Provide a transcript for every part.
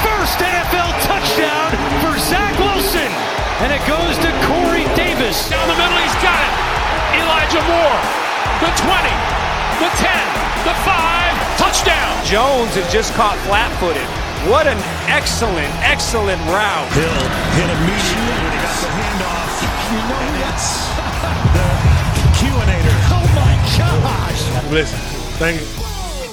First NFL touchdown for Zach Wilson. And it goes to Corey Davis. Down the middle, he's got it. Elijah Moore. The 20, the 10, the 5, touchdown. Jones is just caught flat footed. What an excellent, excellent route. Hill hit immediately when he got the handoff. You know and it's the Q-inator. Oh my gosh. Listen, thank you.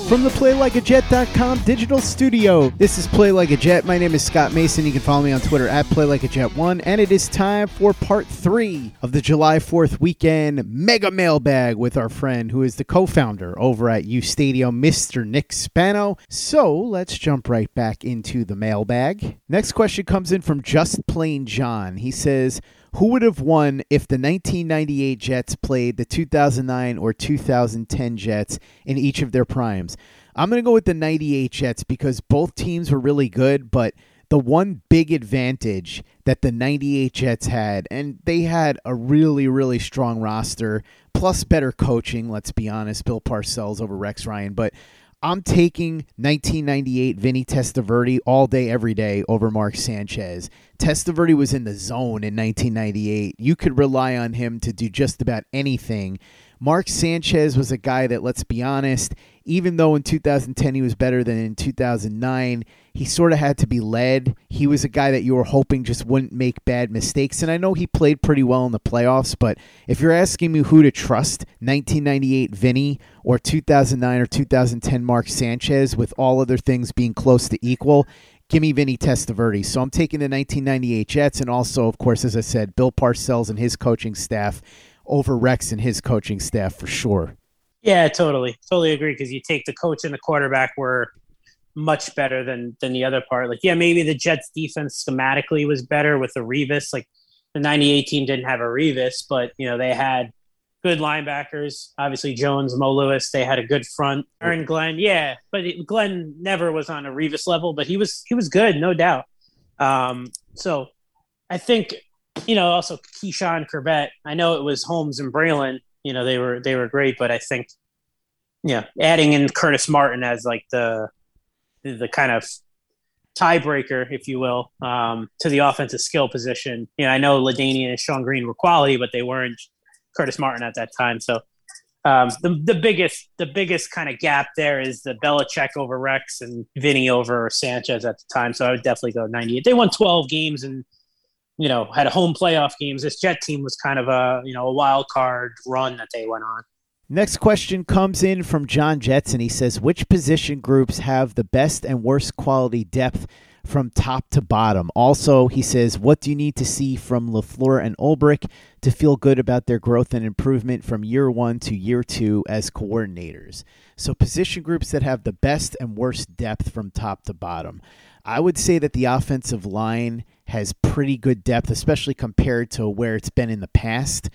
From the PlayLikeAJet.com digital studio, this is Play Like a Jet. My name is Scott Mason. You can follow me on Twitter at PlayLikeAJet1. And it is time for part three of the July 4th weekend mega mailbag with our friend who is the co founder over at U Stadium, Mr. Nick Spano. So let's jump right back into the mailbag. Next question comes in from Just Plain John. He says, who would have won if the 1998 Jets played the 2009 or 2010 Jets in each of their primes? I'm going to go with the 98 Jets because both teams were really good, but the one big advantage that the 98 Jets had, and they had a really, really strong roster, plus better coaching, let's be honest, Bill Parcells over Rex Ryan, but I'm taking 1998 Vinny Testaverde all day, every day over Mark Sanchez. Testaverde was in the zone in 1998. You could rely on him to do just about anything. Mark Sanchez was a guy that, let's be honest, even though in 2010 he was better than in 2009, he sort of had to be led. He was a guy that you were hoping just wouldn't make bad mistakes. And I know he played pretty well in the playoffs, but if you're asking me who to trust, 1998 Vinny or 2009 or 2010 Mark Sanchez, with all other things being close to equal, give me Vinny Testaverde. So I'm taking the 1998 Jets, and also, of course, as I said, Bill Parcells and his coaching staff over Rex and his coaching staff for sure. Yeah, totally, totally agree. Because you take the coach and the quarterback were much better than than the other part. Like, yeah, maybe the Jets defense schematically was better with the Revis. Like the '98 team didn't have a Revis, but you know they had good linebackers. Obviously, Jones, Mo Lewis. They had a good front. Aaron Glenn, yeah, but it, Glenn never was on a Revis level, but he was he was good, no doubt. Um, so I think you know also Keyshawn Chrebet. I know it was Holmes and Braylon. You know they were they were great, but I think yeah, adding in Curtis Martin as like the the, the kind of tiebreaker, if you will, um, to the offensive skill position. You know, I know Ladainian and Shonn Greene were quality, but they weren't Curtis Martin at that time. So um, the the biggest the biggest kind of gap there is the Belichick over Rex and Vinny over Sanchez at the time. So I would definitely go 98. They won 12 games and you know had home playoff games. This Jet team was kind of a you know a wild card run that they went on. Next question comes in from John Jetson. He says, Which position groups have the best and worst quality depth from top to bottom. Also, he says, What do you need to see from LaFleur and Ulbrich to feel good about their growth and improvement from year one to year two as coordinators? So, position groups that have the best and worst depth from top to bottom. I would say that the offensive line has pretty good depth, especially compared to where it's been in the past.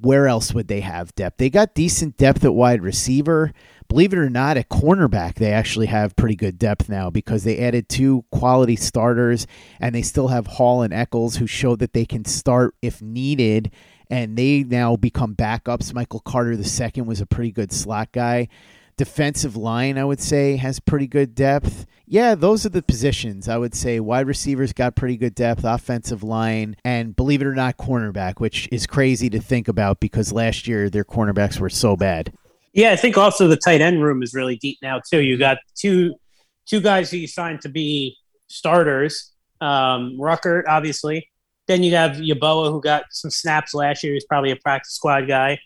Where else would they have depth? They got decent depth at wide receiver. Believe it or not, at cornerback, they actually have pretty good depth now because they added two quality starters and they still have Hall and Echols who show that they can start if needed. And they now become backups. Michael Carter II was a pretty good slot guy. Defensive line, I would say, has pretty good depth. Yeah, those are the positions. I would say wide receivers got pretty good depth, offensive line, and believe it or not, cornerback, which is crazy to think about because last year their cornerbacks were so bad. Yeah, I think also the tight end room is really deep now too. You got two two guys who you signed to be starters. Um, obviously. Then you have Yeboah, who got some snaps last year. He's probably a practice squad guy.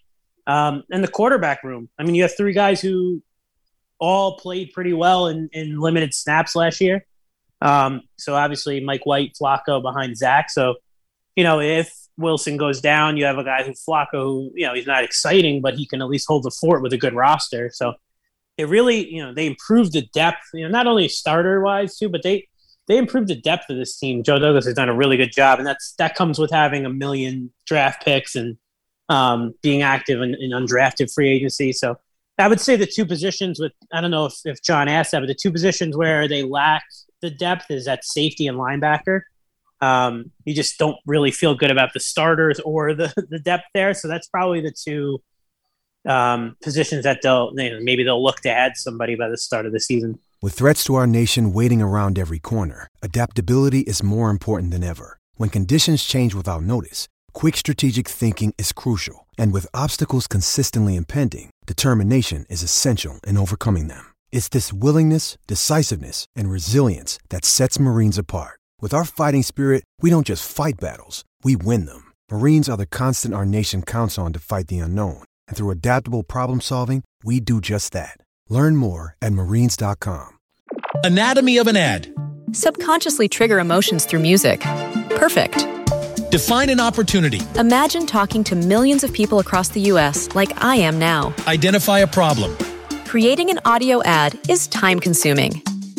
Um, and the quarterback room. I mean, you have three guys who all played pretty well in, in limited snaps last year. Um, so obviously, Mike White, Flacco behind Zach. So, you know, if Wilson goes down, you have a guy who Flacco, who you know, he's not exciting, but he can at least hold the fort with a good roster. So, it really, you know, they improved the depth. You know, not only starter wise too, but they they improved the depth of this team. Joe Douglas has done a really good job, and that's that comes with having a million draft picks and um, being active in, in, undrafted free agency. So I would say the two positions with I don't know if, if John asked that, but the two positions where they lack the depth is at safety and linebacker. Um, you just don't really feel good about the starters or the, the depth there. So that's probably the two um, positions that they'll you know, maybe they'll look to add somebody by the start of the season. With threats to our nation waiting around every corner, adaptability is more important than ever. When conditions change without notice Quick strategic thinking is crucial, and with obstacles consistently impending, determination is essential in overcoming them. It's this willingness, decisiveness, and resilience that sets Marines apart. With our fighting spirit, we don't just fight battles, we win them. Marines are the constant our nation counts on to fight the unknown, and through adaptable problem solving, we do just that. Learn more at marines.com. Anatomy of an ad. Subconsciously trigger emotions through music. Perfect. Define an opportunity. Imagine talking to millions of people across the U.S. like I am now. Identify a problem. Creating an audio ad is time consuming.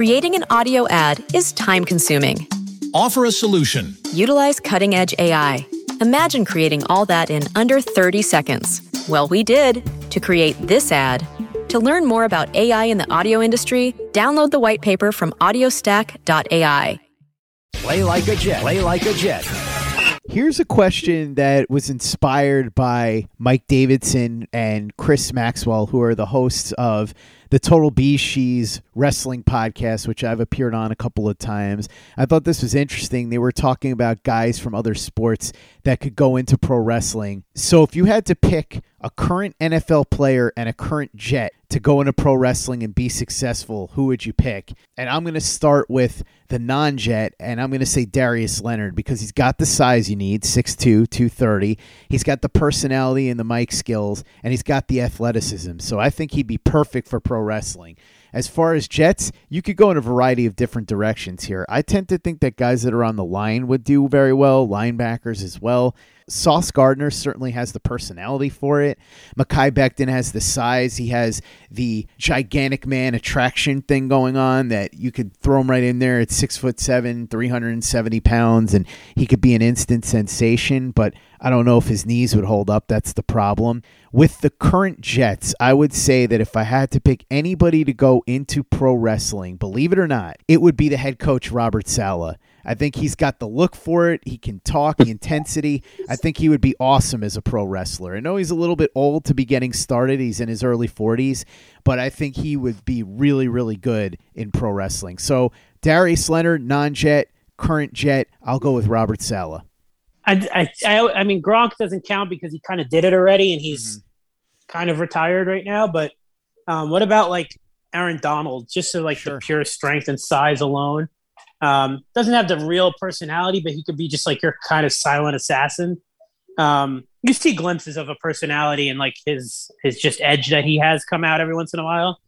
Creating an audio ad is time consuming. Offer a solution. Utilize cutting edge AI. Imagine creating all that in under 30 seconds. Well, we did to create this ad. To learn more about AI in the audio industry, download the white paper from audiostack.ai. Play like a Jet. Play like a Jet. Here's a question that was inspired by Mike Davidson and Chris Maxwell, who are the hosts of the Total B She's Wrestling podcast, which I've appeared on a couple of times. I thought this was interesting. They were talking about guys from other sports that could go into pro wrestling. So if you had to pick a current NFL player and a current Jet to go into pro wrestling and be successful, who would you pick? And I'm going to start with the non Jet, and I'm going to say Darius Leonard because he's got the size you need 6'2, 230. He's got the personality and the mic skills, and he's got the athleticism. So I think he'd be perfect for pro wrestling. As far as Jets, you could go in a variety of different directions here. I tend to think that guys that are on the line would do very well, linebackers as well. Sauce Gardner certainly has the personality for it. Mekhi Becton has the size. He has the gigantic man attraction thing going on that you could throw him right in there at six foot seven, 370 pounds, and he could be an instant sensation. But I don't know if his knees would hold up. That's the problem. With the current Jets, I would say that if I had to pick anybody to go into pro wrestling, believe it or not, it would be the head coach, Robert Saleh. I think he's got the look for it. He can talk, the intensity. I think he would be awesome as a pro wrestler. I know he's a little bit old to be getting started. He's in his early 40s, but I think he would be really, really good in pro wrestling. So, Darius Leonard, non jet, current jet, I'll go with Robert Saleh. I, I, I, mean, Gronk doesn't count because he kind of did it already and he's mm-hmm. kind of retired right now. But um, what about like Aaron Donald? Just so like sure. the pure strength and size alone. Um, doesn't have the real personality, but he could be just like your kind of silent assassin. Um, you see glimpses of a personality and like his his just edge that he has come out every once in a while.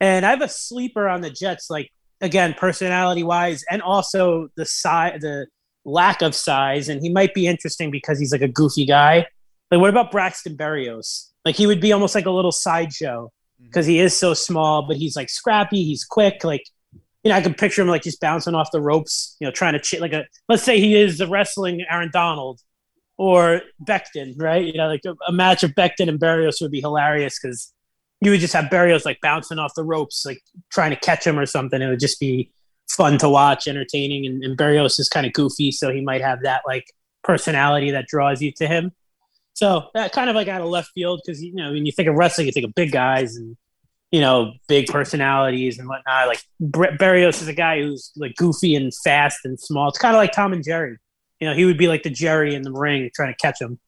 And I have a sleeper on the Jets, like again, personality wise, and also the size, the lack of size. And he might be interesting because he's like a goofy guy. Like, what about Braxton Berrios? Like, he would be almost like a little sideshow because mm-hmm. he is so small, but he's like scrappy, he's quick. Like, you know, I can picture him like just bouncing off the ropes, you know, trying to ch- like a let's say he is the wrestling Aaron Donald or Becton, right? You know, like a, a match of Becton and Berrios would be hilarious because you would just have Berrios like bouncing off the ropes, like trying to catch him or something. It would just be fun to watch, entertaining, and, and Berrios is kind of goofy, so he might have that like personality that draws you to him. So that kind of like out of left field because you know when you think of wrestling, you think of big guys and you know, big personalities and whatnot. Like Berrios is a guy who's like goofy and fast and small. It's kind of like Tom and Jerry. You know, he would be like the Jerry in the ring trying to catch him.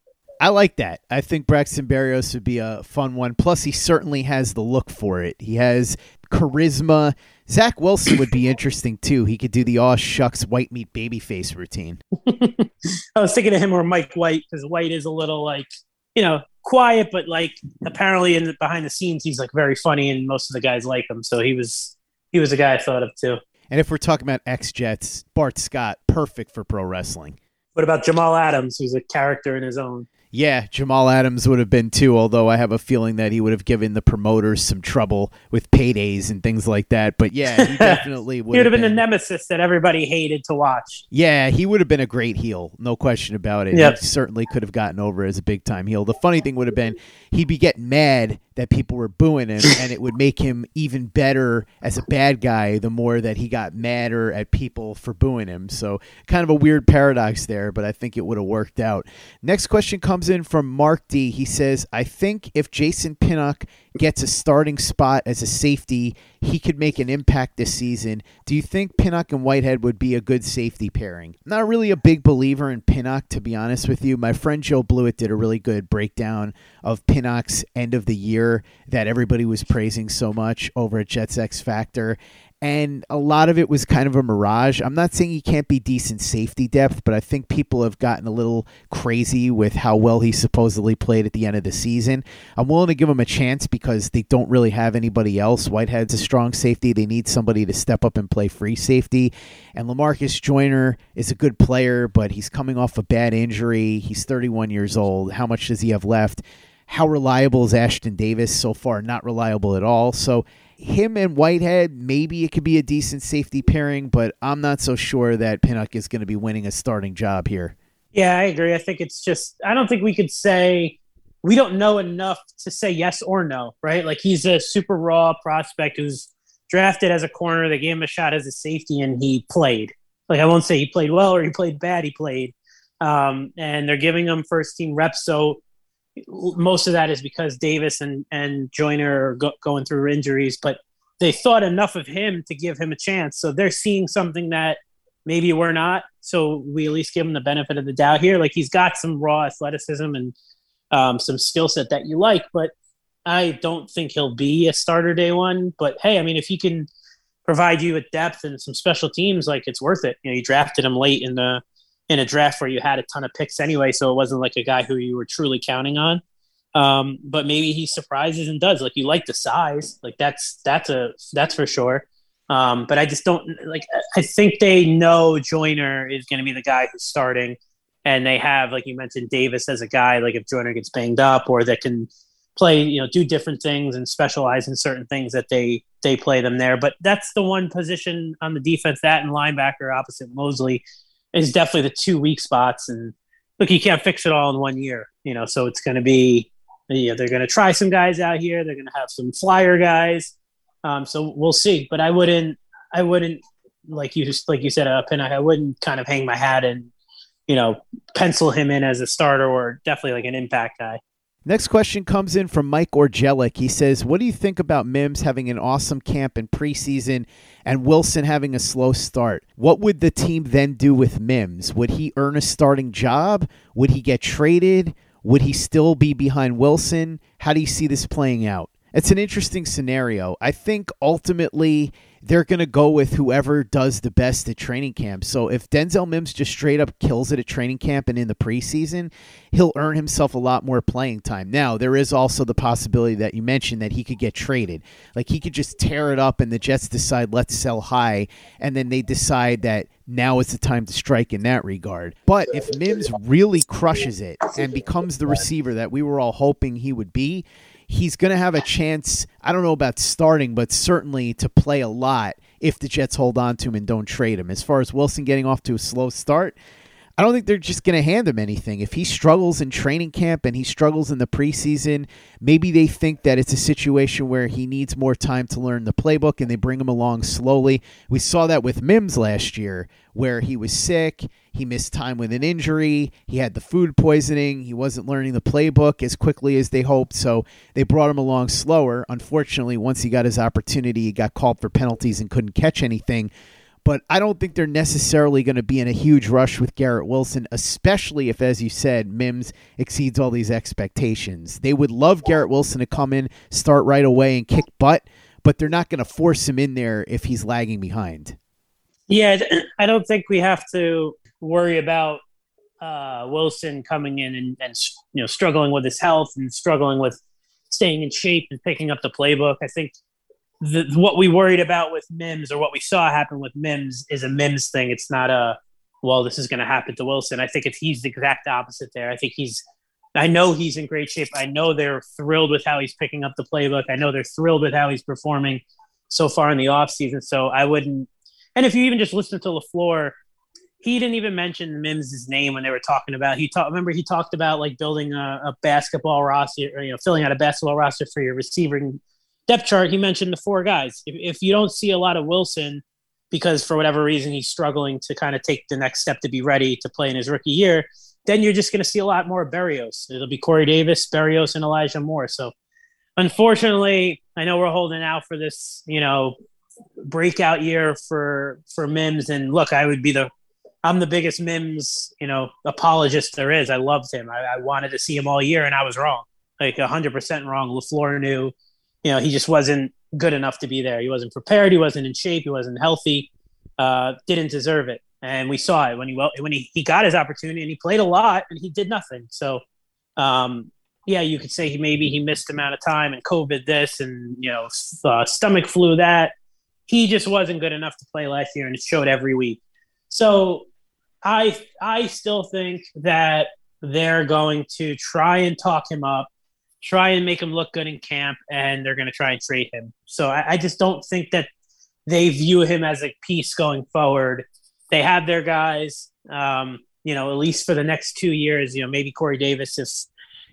I like that. I think Braxton Berrios would be a fun one. Plus, he certainly has the look for it. He has charisma. Zach Wilson would be interesting too. He could do the aw shucks white meat baby face routine. I was thinking of him or Mike White because White is a little like you know quiet, but like apparently in the, behind the scenes, he's like very funny, and most of the guys like him. So he was he was a guy I thought of too. And if we're talking about ex Jets, Bart Scott, perfect for pro wrestling. What about Jamal Adams, who's a character in his own? Yeah, Jamal Adams would have been too, although I have a feeling that he would have given the promoters some trouble with paydays and things like that. But yeah, he definitely would he would have been, been the nemesis that everybody hated to watch. Yeah, he would have been a great heel, no question about it. Yep. He certainly could have gotten over as a big time heel. The funny thing would have been he'd be getting mad that people were booing him, and it would make him even better as a bad guy the more that he got madder at people for booing him. So, kind of a weird paradox there, but I think it would have worked out. Next question comes in from Mark D. He says, I think if Jason Pinnock gets a starting spot as a safety, he could make an impact this season. Do you think Pinnock and Whitehead would be a good safety pairing? Not really a big believer in Pinnock, to be honest with you. My friend Joe Blewett did a really good breakdown of Pinnock's end of the year that everybody was praising so much over at Jets X Factor and a lot of it was kind of a mirage. I'm not saying he can't be decent safety depth, but I think people have gotten a little crazy with how well he supposedly played at the end of the season. I'm willing to give him a chance because they don't really have anybody else. Whitehead's a strong safety. They need somebody to step up and play free safety. And Lamarcus Joyner is a good player, but he's coming off a bad injury. He's 31 years old. How much does he have left? How reliable is Ashtyn Davis? So far, not reliable at all. So him and Whitehead, maybe it could be a decent safety pairing, but I'm not so sure that Pinnock is going to be winning a starting job here. Yeah, I agree. I think it's just, I don't think we could say, we don't know enough to say yes or no, right? Like he's a super raw prospect who's drafted as a corner. They gave him a shot as a safety and he played. Like I won't say he played well or he played bad, he played. Um, and they're giving him first team reps. So most of that is because Davis and and Joyner are go, going through injuries, but they thought enough of him to give him a chance. So they're seeing something that maybe we're not. So we at least give him the benefit of the doubt here. Like he's got some raw athleticism and um, some skill set that you like, but I don't think he'll be a starter day one. But hey, I mean, if he can provide you with depth and some special teams, like it's worth it. You know, you drafted him late in the in a draft where you had a ton of picks anyway, so it wasn't like a guy who you were truly counting on. Um, but maybe he surprises and does. Like you like the size, like that's that's a that's for sure. Um, but I just don't like. I think they know Joyner is going to be the guy who's starting. and they have, like you mentioned, Davis as a guy, like if Joyner gets banged up or that can play, you know, do different things and specialize in certain things that they they play them there. But that's the one position on the defense that and linebacker opposite Mosley is definitely the two weak spots. And look, you can't fix it all in one year, you know. So it's going to be, you know, they're going to try some guys out here. They're going to have some flyer guys. Um, so we'll see. But I wouldn't, I wouldn't like you like you said, uh, Pinnock, I wouldn't kind of hang my hat and you know pencil him in as a starter or definitely like an impact guy. Next question comes in from Mike Orgelik. He says, What do you think about Mims having an awesome camp in preseason and Wilson having a slow start? What would the team then do with Mims? Would he earn a starting job? Would he get traded? Would he still be behind Wilson? How do you see this playing out? It's an interesting scenario. I think ultimately they're going to go with whoever does the best at training camp. So if Denzel Mims just straight up kills it at training camp and in the preseason, he'll earn himself a lot more playing time. Now, there is also the possibility that you mentioned that he could get traded. Like he could just tear it up and the Jets decide, let's sell high. And then they decide that now is the time to strike in that regard. But if Mims really crushes it and becomes the receiver that we were all hoping he would be, he's going to have a chance. I don't know about starting, but certainly to play a lot if the Jets hold on to him and don't trade him. As far as Wilson getting off to a slow start, I don't think they're just going to hand him anything. If he struggles in training camp and he struggles in the preseason, maybe they think that it's a situation where he needs more time to learn the playbook and they bring him along slowly. We saw that with Mims last year, where he was sick, he missed time with an injury, he had the food poisoning, he wasn't learning the playbook as quickly as they hoped, so they brought him along slower. Unfortunately, once he got his opportunity, he got called for penalties and couldn't catch anything but I don't think they're necessarily going to be in a huge rush with Garrett Wilson, especially if, as you said, Mims exceeds all these expectations. They would love Garrett Wilson to come in, start right away, and kick butt, but they're not going to force him in there if he's lagging behind. Yeah, I don't think we have to worry about uh, Wilson coming in and, and you know struggling with his health and struggling with staying in shape and picking up the playbook. I think the, what we worried about with Mims or what we saw happen with Mims is a Mims thing. It's not a well, this is going to happen to Wilson. I think if he's the exact opposite there. I think he's. I know he's in great shape. I know they're thrilled with how he's picking up the playbook. I know they're thrilled with how he's performing so far in the offseason. So I wouldn't. And if you even just listen to LaFleur, he didn't even mention Mims' name when they were talking about. He talked. Remember, he talked about like building a, a basketball roster, or, you know, filling out a basketball roster for your receiving depth chart, he mentioned the four guys. If, if you don't see a lot of Wilson because for whatever reason he's struggling to kind of take the next step to be ready to play in his rookie year, then you're just going to see a lot more Berrios. It'll be Corey Davis, Berrios, and Elijah Moore. So, unfortunately, I know we're holding out for this, you know, breakout year for for Mims. And look, I would be the I'm the biggest Mims, you know, apologist there is. I loved him. I, I wanted to see him all year, and I was wrong, like 100 percent wrong. Lafleur knew you know, he just wasn't good enough to be there. He wasn't prepared. He wasn't in shape. He wasn't healthy. Uh, didn't deserve it. And we saw it when he when he, he got his opportunity and he played a lot and he did nothing. So, um, yeah, you could say he maybe he missed amount of time and COVID this and you know uh, stomach flu that. He just wasn't good enough to play last year, and it showed every week. So, I I still think that they're going to try and talk him up try and make him look good in camp, and they're going to try and trade him. So I, I, just don't think that they view him as a piece going forward. They have their guys, um, you know, at least for the next two years. You know, maybe Corey Davis, if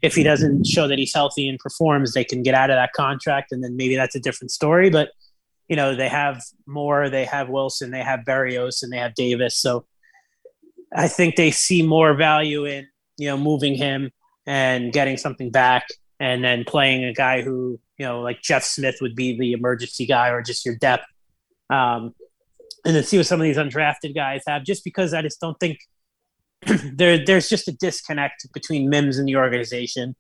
if he doesn't show that he's healthy and performs, they can get out of that contract, and then maybe that's a different story. But you know, they have more. They have Wilson. They have Berrios, and they have Davis. So I think they see more value in you know moving him and getting something back and then playing a guy who you know like Jeff Smith would be the emergency guy or just your depth. Um, and then see what some of these undrafted guys have, just because I just don't think there there's just a disconnect between Mims and the organization,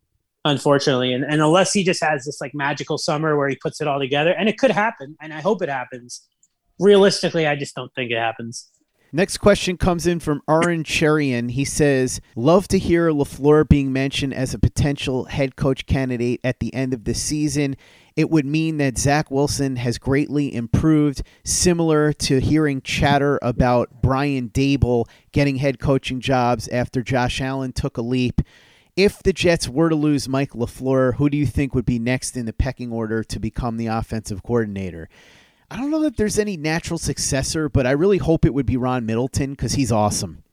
unfortunately. And, and unless he just has this like magical summer where he puts it all together, and it could happen, and I hope it happens. Realistically, I just don't think it happens. Next question comes in from Aaron Cherian. He says, Love to hear LaFleur being mentioned as a potential head coach candidate at the end of the season. It would mean that Zach Wilson has greatly improved, similar to hearing chatter about Brian Daboll getting head coaching jobs after Josh Allen took a leap. If the Jets were to lose Mike LaFleur, who do you think would be next in the pecking order to become the offensive coordinator? I don't know that there's any natural successor, but I really hope it would be Ron Middleton because he's awesome.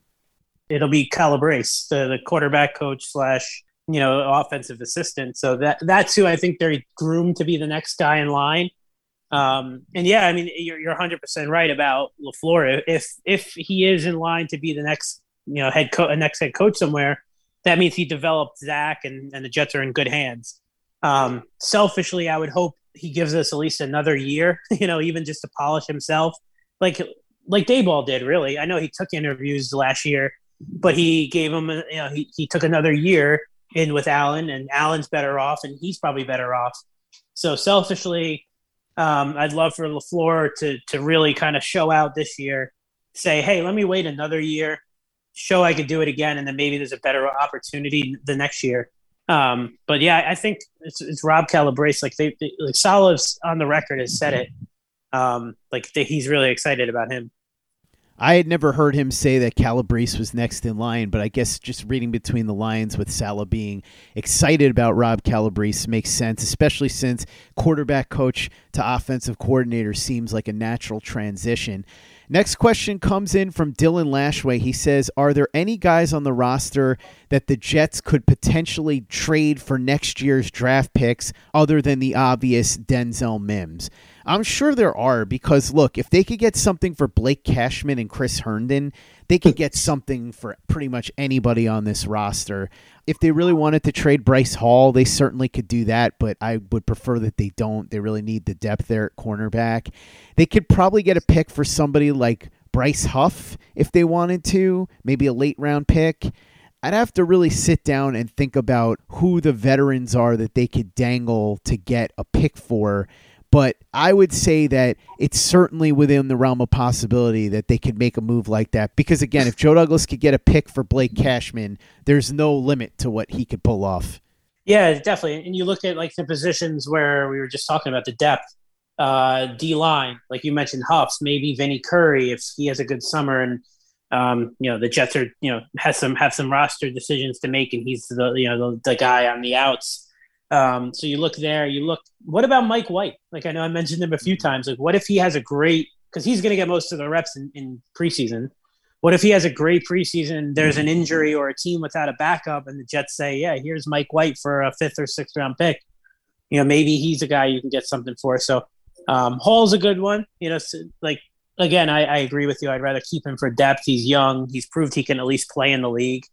It'll be Calabrese, the, the quarterback coach slash you know offensive assistant. So that that's who I think they're groomed to be the next guy in line. Um, and yeah, I mean you're you're 100 percent right about LaFleur. If if he is in line to be the next you know head coach, next head coach somewhere, that means he developed Zach, and and the Jets are in good hands. Um, selfishly, I would hope he gives us at least another year, you know, even just to polish himself, like like Daboll did. Really, I know he took interviews last year, but he gave him, you know, he, he took another year in with Allen, and Allen's better off, and he's probably better off. So selfishly, um, I'd love for LaFleur to to really kind of show out this year, say, hey, let me wait another year, show I could do it again, and then maybe there's a better opportunity the next year. Um, but yeah, I think it's, it's Rob Calabrese. Like they, they like Saleh's on the record has said it. Um, like they, he's really excited about him. I had never heard him say that Calabrese was next in line, but I guess just reading between the lines with Saleh being excited about Rob Calabrese makes sense, especially since quarterback coach to offensive coordinator seems like a natural transition. Next question comes in from Dylan Lashway. He says, Are there any guys on the roster that the Jets could potentially trade for next year's draft picks other than the obvious Denzel Mims? I'm sure there are because, look, if they could get something for Blake Cashman and Chris Herndon, they could get something for pretty much anybody on this roster. If they really wanted to trade Bryce Hall, they certainly could do that, but I would prefer that they don't. They really need the depth there at cornerback. They could probably get a pick for somebody like Bryce Huff if they wanted to, maybe a late round pick. I'd have to really sit down and think about who the veterans are that they could dangle to get a pick for but I would say that it's certainly within the realm of possibility that they could make a move like that. Because again, if Joe Douglas could get a pick for Blake Cashman, there's no limit to what he could pull off. Yeah, definitely. And you look at like the positions where we were just talking about the depth, uh, D line, like you mentioned, Huffs, maybe Vinny Curry if he has a good summer, and um, you know the Jets are you know has some have some roster decisions to make, and he's the you know the, the guy on the outs. Um, so you look there, you look, what about Mike White? Like I know I mentioned him a few mm-hmm. times. Like, what if he has a great, because he's going to get most of the reps in, in, preseason. What if he has a great preseason? There's an injury or a team without a backup, and the Jets say, yeah, here's Mike White for a fifth or sixth round pick. You know, maybe he's a guy you can get something for. So um, Hall's a good one. You know, so, like again, I, I, agree with you. I'd rather keep him for depth. He's young. He's proved he can at least play in the league.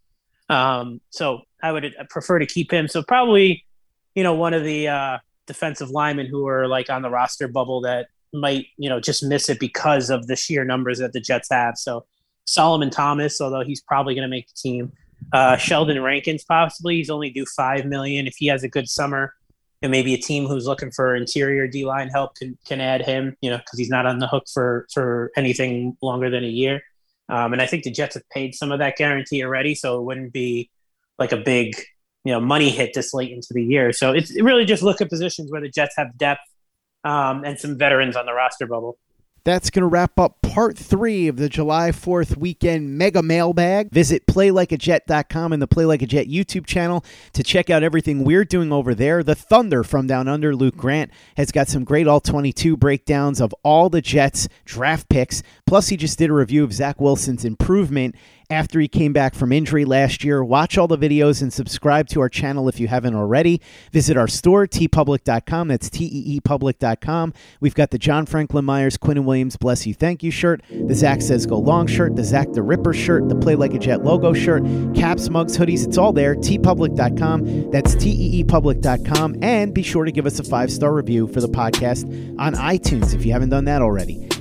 Um, so I would prefer to keep him. So probably you know, one of the uh, defensive linemen who are like on the roster bubble that might, you know, just miss it because of the sheer numbers that the Jets have. So Solomon Thomas, although he's probably going to make the team. Uh, Sheldon Rankins, possibly. He's only due five million. If he has a good summer, and maybe a team who's looking for interior D line help can can add him. You know, because he's not on the hook for for anything longer than a year. Um, and I think the Jets have paid some of that guarantee already, so it wouldn't be like a big you know money hit this late into the year. So it's really just look at positions where the Jets have depth um, and some veterans on the roster bubble. That's going to wrap up part three of the July 4th weekend mega mailbag. Visit playlikeajet.com and the Play Like a Jet YouTube channel to check out everything we're doing over there. The Thunder from Down Under, Luke Grant, has got some great All 22 breakdowns of all the Jets draft picks. Plus, he just did a review of Zach Wilson's improvement after he came back from injury last year. Watch all the videos and subscribe to our channel if you haven't already. Visit our store, teepublic.com. That's T-E-E-public.com. We've got the John Franklin Myers, Quinnen Williams, Bless You, Thank You shirt, the Zach Says Go Long shirt, the Zach the Ripper shirt, the Play Like a Jet logo shirt, caps, mugs, hoodies. It's all there, teepublic.com. That's T-E-E-public.com. And be sure to give us a five-star review for the podcast on iTunes if you haven't done that already.